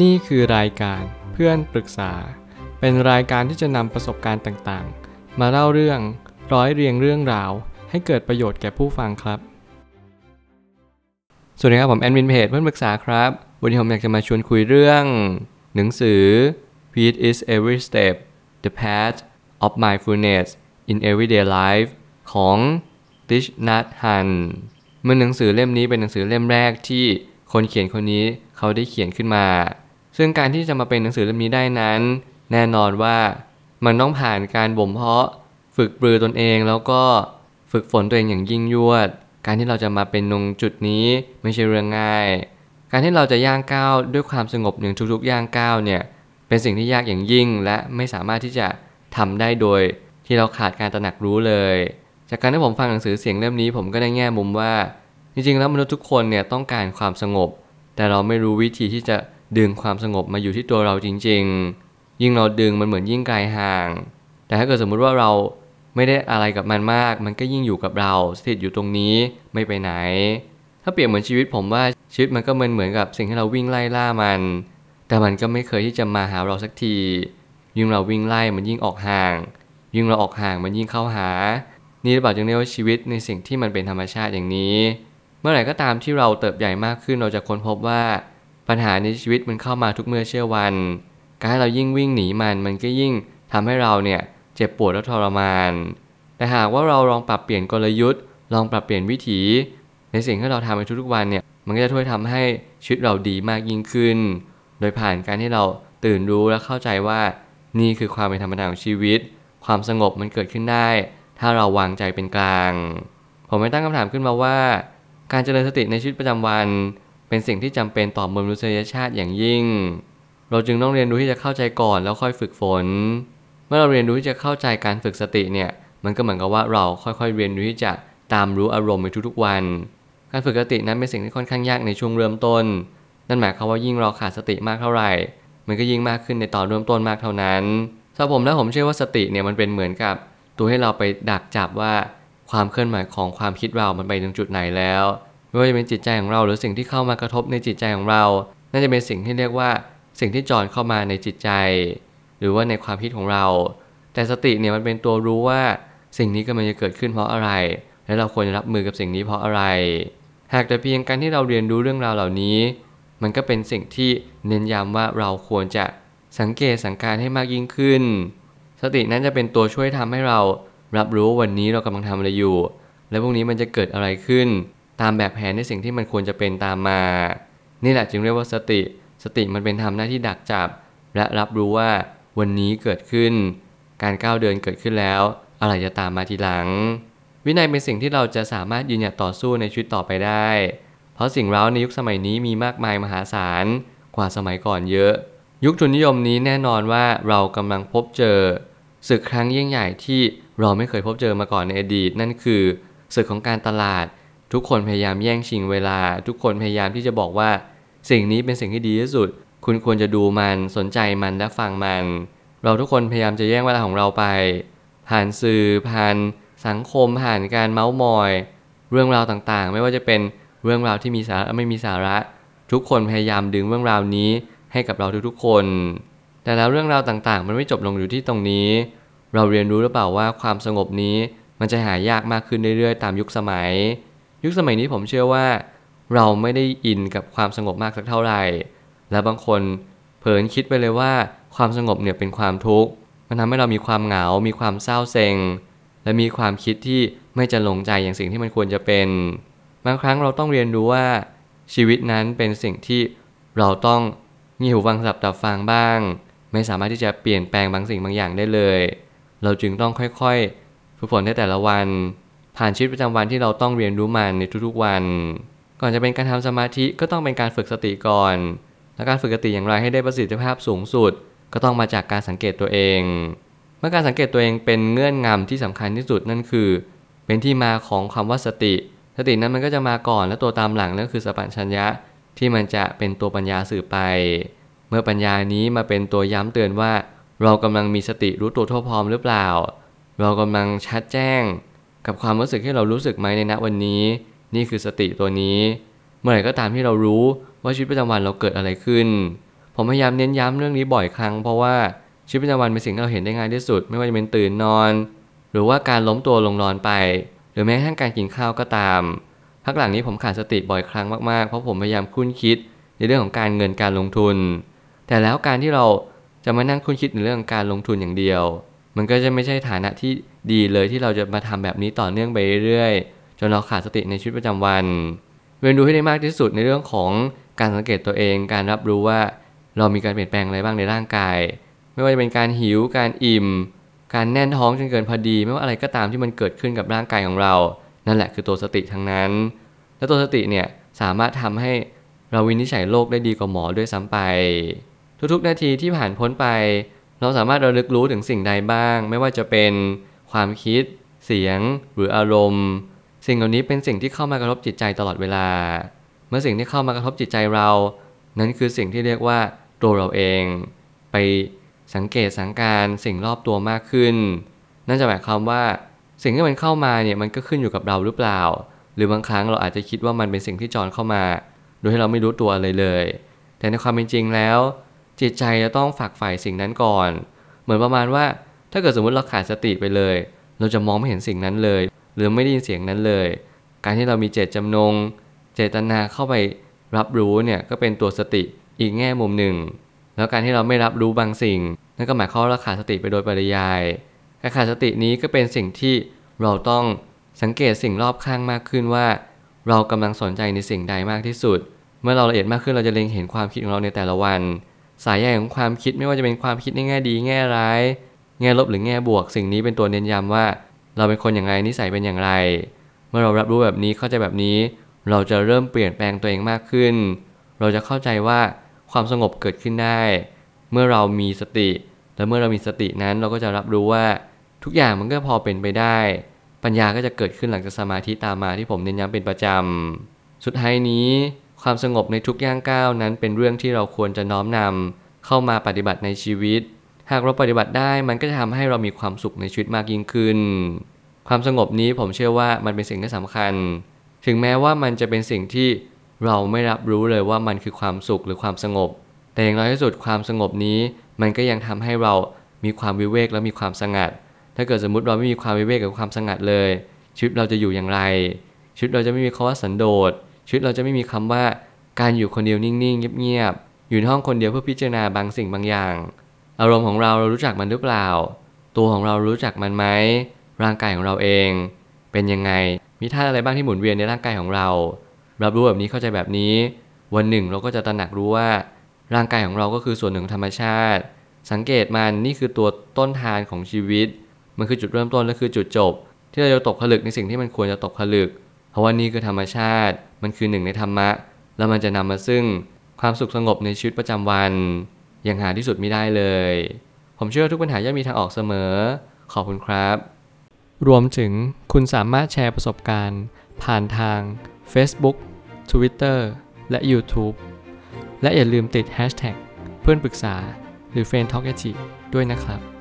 นี่คือรายการเพื่อนปรึกษา เป็นรายการที่จะนำประสบการณ์ต่างๆ มาเล่าเรื่องร้อยเรียงเรื่องราว ให้เกิดประโยชน์แก่ผู้ฟังครับ สวัสดีครับผมแอดมินเพจเพื่อนปรึกษาครับ วันนี้ผมอยากจะมาชวนคุยเรื่อง หนังสือ Peace is every step the path of mindfulness in everyday life ของ Thich Nhat Hanh เมื่อหนังสือเล่มนี้เป็นหนังสือเล่มแรกที่คนเขียนคนนี้เขาได้เขียนขึ้นมา ซึ่งการที่จะมาเป็นหนังสือเล่มนี้ได้นั้น แน่นอนว่ามันต้องผ่านการบ่มเพาะ ฝึกปรือตนเองแล้วก็ฝึกฝนตัวเองอย่างยิ่งยวด การที่เราจะมาเป็นตรงจุดนี้ไม่ใช่เรื่องง่าย การที่เราจะย่างก้าวด้วยความสงบอย่างทุกๆย่างก้าวเนี่ยเป็นสิ่งที่ยากอย่างยิ่ง และไม่สามารถที่จะทำได้โดย ที่เราขาดการตระหนักรู้เลย จากการที่ผมฟังหนังสือเสียงเล่มนี้ผมก็ได้แง่มุมว่า จริงๆแล้วมนุษย์ทุกคนเนี่ยต้องการความสงบ แต่เราไม่รู้วิธีที่จะ ดึงความสงบมาอยู่ที่ตัวเราจริง ๆ ยิ่งเราดึงมันเหมือนยิ่งไกลห่าง แต่ถ้าเกิดสมมุติว่าเราไม่ได้อะไรกับมันมาก มันก็ยิ่งอยู่กับเราสถิตอยู่ตรงนี้ไม่ไปไหน ถ้าเปรียบเหมือนชีวิตผมว่าชีวิตมันก็เหมือนเหมือนกับสิ่งที่เราวิ่งไล่ล่ามัน แต่มันก็ไม่เคยที่จะมาหาเราสักที ยิ่งเราวิ่งไล่มันยิ่งออกห่าง ยิ่งเราออกห่างมันยิ่งเข้าหา นี่หรือเปล่าจึงเรียกว่าชีวิตในสิ่งที่มันเป็นธรรมชาติอย่างนี้ เมื่อไหร่ก็ตามที่เราเติบใหญ่มากขึ้นเราจะค้นพบว่า ปัญหาในชีวิตมันเข้ามาทุกเมื่อเชื่อวัน การให้เรายิ่งวิ่งหนีมันมันก็ยิ่งทำให้เราเนี่ยเจ็บปวดและทรมาน แต่หากว่าเราลองปรับเปลี่ยนกลยุทธ์ ลองปรับเปลี่ยนวิถี ในสิ่งที่เราทำในทุกๆวันเนี่ยมันก็จะช่วยทำให้ชีวิตเราดีมากยิ่งขึ้น โดยผ่านการที่เราตื่นรู้และเข้าใจว่านี่คือความเป็นธรรมดาของชีวิต ความสงบมันเกิดขึ้นได้ ถ้าเราวางใจเป็นกลาง ผมไม่ตั้งคำถามขึ้นมาว่า การเจริญสติในชีวิตประจำวัน เป็นสิ่งที่จำเป็นต่อมนุษยชาติอย่างยิ่ง เราจึงต้องเรียนรู้ที่จะเข้าใจก่อนแล้วค่อยฝึกฝน เมื่อเราเรียนรู้ที่จะเข้าใจการฝึกสติเนี่ย มันก็เหมือนกับว่าเราค่อยๆ เรียนรู้ที่จะตามรู้อารมณ์ในทุกๆวัน การฝึกสตินั้นเป็นสิ่งที่ค่อนข้างยากในช่วงเริ่มต้น นั่นหมายความว่ายิ่งเราขาดสติมากเท่าไหร่ มันก็ยิ่งมากขึ้นในตอนเริ่มต้นมากเท่านั้นสำหรับผมแล้วผมเชื่อว่าสติเนี่ยมันเป็นเหมือนกับ ตัวให้เราไปดักจับว่าความเคลื่อนไหวของความคิดเรามันไปถึงจุดไหนแล้ว ไม่ว่าจะเป็นจิตใจของเรา หรือสิ่งที่เข้ามากระทบในจิตใจของเรา น่าจะเป็นสิ่งที่เรียกว่าสิ่งที่จอนเข้ามาในจิตใจ หรือว่าในความคิดของเรา แต่สติเนี่ยมันเป็นตัวรู้ว่าสิ่งนี้กำลังจะเกิดขึ้นเพราะอะไร และเราควรจะรับมือกับสิ่งนี้เพราะอะไร หากแต่เพียงการที่เราเรียนรู้เรื่องราวเหล่านี้ มันก็เป็นสิ่งที่เน้นย้ำว่าเราควรจะสังเกตสังการให้มากยิ่งขึ้น สตินั้นจะเป็นตัวช่วยทำให้เรารับรู้ว่าวันนี้เรากำลังทำอะไรอยู่ และพรุ่งนี้มันจะเกิดอะไรขึ้น ตามแบบแผนในสิ่งที่มันควรจะเป็นตามมา นี่แหละจึงเรียกว่าสติ สติมันเป็นทำหน้าที่ดักจับ และรับรู้ว่าวันนี้เกิดขึ้น การก้าวเดินเกิดขึ้นแล้ว อะไรจะตามมาทีหลัง วินัยเป็นสิ่งที่เราจะสามารถยืนหยัดต่อสู้ในชีวิตต่อไปได้ เพราะสิ่งเร้าในยุคสมัยนี้มีมากมายมหาศาลกว่าสมัยก่อนเยอะ ยุคทุนนิยมนี้แน่นอนว่าเรากำลังพบเจอศึกครั้งยิ่งใหญ่ที่เราไม่เคยพบเจอมาก่อนในอดีต นั่นคือศึกของการตลาด ทุกคนพยายามแย่งชิงเวลา ทุกคนพยายามที่จะบอกว่า สิ่งนี้เป็นสิ่งที่ดีที่สุด คุณควรจะดูมันสนใจมันและฟังมัน เราทุกคนพยายามจะแย่งเวลาของเราไป ผ่านสื่อผ่านสังคมผ่านการเมาส์มอย เรื่องราวต่างๆ ไม่ว่าจะเป็นเรื่องราวที่มีสาระไม่มีสาระ ทุกคนพยายามดึงเรื่องราวนี้ให้กับเราทุกๆคน แต่แล้วเรื่องราวต่างๆ มันไม่จบลงอยู่ที่ตรงนี้ เราเรียนรู้หรือเปล่าว่าความสงบนี้มันจะหายากมากขึ้นเรื่อยๆ ตามยุคสมัย ยุคสมัยนี้ผมเชื่อว่า เราไม่ได้อินกับความสงบมากสักเท่าไหร่ และบางคนเผลอคิดไปเลยว่าความสงบเนี่ยเป็นความทุกข์ มันทำให้เรามีความเหงา มีความเศร้าเซ็ง และมีความคิดที่ไม่จะลงใจอย่างสิ่งที่มันควรจะเป็น บางครั้งเราต้องเรียนรู้ว่า ชีวิตนั้นเป็นสิ่งที่เราต้องงีหูฟังสับตับฟังบ้าง ไม่สามารถที่จะเปลี่ยนแปลงบางสิ่งบางอย่างได้เลย เราจึงต้องค่อยๆ ฝึกฝนในแต่ละวัน ผ่านชีวิตประจำวันที่เราต้องเรียนรู้มันในทุกๆวัน ก่อนจะเป็นการทำสมาธิก็ต้องเป็นการฝึกสติก่อน และการฝึกสติอย่างไรให้ได้ประสิทธิภาพสูงสุด ก็ต้องมาจากการสังเกตตัวเอง เมื่อการสังเกตตัวเองเป็นเงื่อนงำที่สำคัญที่สุดนั่นคือ เป็นที่มาของคำว่าสติ สตินั้นมันก็จะมาก่อนและตัวตามหลังนั่นคือสปัญชัญญะที่มันจะเป็นตัวปัญญาสื่อไป เมื่อปัญญานี้มาเป็นตัวย้ำเตือนว่า เรากำลังมีสติรู้ตัวทั่วพร้อมหรือเปล่า เรากำลังชัดแจ้ง กับความรู้สึกที่เรารู้สึกไหมในณวันนี้ นี่คือสติตัวนี้ เมื่อไหร่ก็ตามที่เรารู้ว่าชีวิตประจำวันเราเกิดอะไรขึ้น ผมพยายามเน้นย้ำเรื่องนี้บ่อยครั้งเพราะว่าชีวิตประจำวันเป็นสิ่งที่เราเห็นได้ง่ายที่สุด ไม่ว่าจะเป็นตื่นนอน หรือว่าการล้มตัวลงนอนไป หรือแม้กระทั่งการกินข้าวก็ตาม พักหลังนี้ผมขาดสติบ่อยครั้งมากๆเพราะผมพยายามคุ้นคิดในเรื่องของการเงินการลงทุน แต่แล้วการที่เราจะมานั่งคุ้นคิดในเรื่องการลงทุนอย่างเดียว มันก็จะไม่ใช่ฐานะที่ ดีเลยที่เราจะมาทำแบบนี้ต่อเนื่องไปเรื่อยๆ จนเราขาดสติในชีวิตประจำวันเรียนรู้ให้ได้มากที่สุดในเรื่องของการสังเกตตัวเอง การรับรู้ว่าเรามีการเปลี่ยนแปลงอะไรบ้างในร่างกาย ไม่ว่าจะเป็นการหิว การอิ่ม การแน่นท้องจนเกินพอดี ไม่ว่าอะไรก็ตามที่มันเกิดขึ้นกับร่างกายของเรา นั่นแหละคือตัวสติทั้งนั้น และตัวสติเนี่ยสามารถทำให้เราวินิจฉัยโรคได้ดีกว่าหมอด้วยซ้ำไป ทุกๆ นาทีที่ผ่านพ้นไป เราสามารถระลึกรู้ถึงสิ่งใดบ้าง ไม่ว่าจะเป็น ความคิด เสียง หรืออารมณ์ สิ่งเหล่านี้เป็นสิ่งที่เข้ามากระทบจิตใจตลอดเวลา เมื่อสิ่งที่เข้ามากระทบจิตใจเรา นั้นคือสิ่งที่เรียกว่าตัวเราเอง ไปสังเกตสังการสิ่งรอบตัวมากขึ้น นั่นจะหมายความว่าสิ่งที่มันเข้ามาเนี่ยมันก็ขึ้นอยู่กับเราหรือเปล่า หรือบางครั้งเราอาจจะคิดว่ามันเป็นสิ่งที่จรเข้ามา โดยที่เราไม่รู้ตัวเลยเลย แต่ในความเป็นจริงแล้ว จิตใจจะต้องฝักใฝ่สิ่งนั้นก่อน เหมือนประมาณว่า ถ้าเกิดสมมติเราขาดสติไปเลย เราจะมองไม่เห็นสิ่งนั้นเลย หรือไม่ได้ยินเสียงนั้นเลย การที่เรามีเจตจำนง เจตนาเข้าไปรับรู้เนี่ยก็เป็นตัวสติอีกแง่มุมหนึ่ง แล้วการที่เราไม่รับรู้บางสิ่ง นั่นก็หมายความว่าเราขาดสติไปโดยปริยายการขาดสตินี้ก็เป็นสิ่งที่เราต้องสังเกตสิ่งรอบข้างมากขึ้นว่า เรากำลังสนใจในสิ่งใดมากที่สุด เมื่อเราละเอียดมากขึ้นเราจะเล็งเห็นความคิดของเราในแต่ละวัน สายใยของความคิดไม่ว่าจะเป็นความคิดในแง่ดีแง่ร้าย แง่ลบหรือแง่บวก สิ่งนี้เป็นตัวเน้นย้ำว่า เราเป็นคนอย่างไรนิสัยเป็นอย่างไร เมื่อเรารับรู้แบบนี้เข้าใจแบบนี้ เราจะเริ่มเปลี่ยนแปลงตัวเองมากขึ้น เราจะเข้าใจว่าความสงบเกิดขึ้นได้ เมื่อเรามีสติ และเมื่อเรามีสตินั้นเราก็จะรับรู้ว่าทุกอย่างมันก็พอเป็นไปได้ ปัญญาก็จะเกิดขึ้นหลังจากสมาธิตามมาที่ผมเน้นย้ำเป็นประจำ สุดท้ายนี้ ความสงบในทุกย่างก้าวนั้นเป็นเรื่องที่เราควรจะน้อมนำเข้ามาปฏิบัติในชีวิต หากเราปฏิบัติได้มันก็จะทำให้เรามีความสุขในชีวิตมากยิ่งขึ้น ความสงบนี้ผมเชื่อว่ามันเป็นสิ่งที่สำคัญ ถึงแม้ว่ามันจะเป็นสิ่งที่เราไม่รับรู้เลยว่ามันคือความสุขหรือความสงบ แต่อย่างน้อยที่สุดความสงบนี้ มันก็ยังทำให้เรามีความวิเวกและมีความสงัด ถ้าเกิดสมมติเราไม่มีความวิเวกกับความสงัดเลย ชีวิตเราจะอยู่อย่างไร ชีวิตเราจะไม่มีคำว่าสันโดษ ชีวิตเราจะไม่มีคำว่าการอยู่คนเดียวนิ่งๆเงียบๆอยู่ในห้องคนเดียวเพื่อพิจารณาบางสิ่งบางอย่าง อารมณ์ของเราเรารู้จักมันหรือเปล่า ตัวของเรารู้จักมันไหมร่างกายของเราเอง เป็นยังไง มีธาอะไรบ้างที่หมุนเวียนในร่างกายของเรา รับรู้แบบนี้เข้าใจแบบนี้ วันหนึ่งเราก็จะตระหนักรู้ว่า ร่างกายของเราก็คือส่วนหนึ่งของธรรมชาติ สังเกตมันนี่คือตัวต้นทานของชีวิต มันคือจุดเริ่มต้นและคือจุดจบ ที่เราจะตกผลึกในสิ่งที่มันควรจะตกผลึก เพราะว่านี่คือธรรมชาติ มันคือหนึ่งในธรรมะ แล้วมันจะนำมาซึ่งความสุขสงบในชีวิตประจำวัน ยังหาที่สุดไม่ได้เลย ผมเชื่อทุกปัญหาย่อมมีทางออกเสมอ ขอบคุณครับ รวมถึงคุณสามารถแชร์ประสบการณ์ ผ่านทาง Facebook Twitter และ YouTube และอย่าลืมติด Hashtag เพื่อนปรึกษาหรือ f r ร e n d t a l k ด้วยนะครับ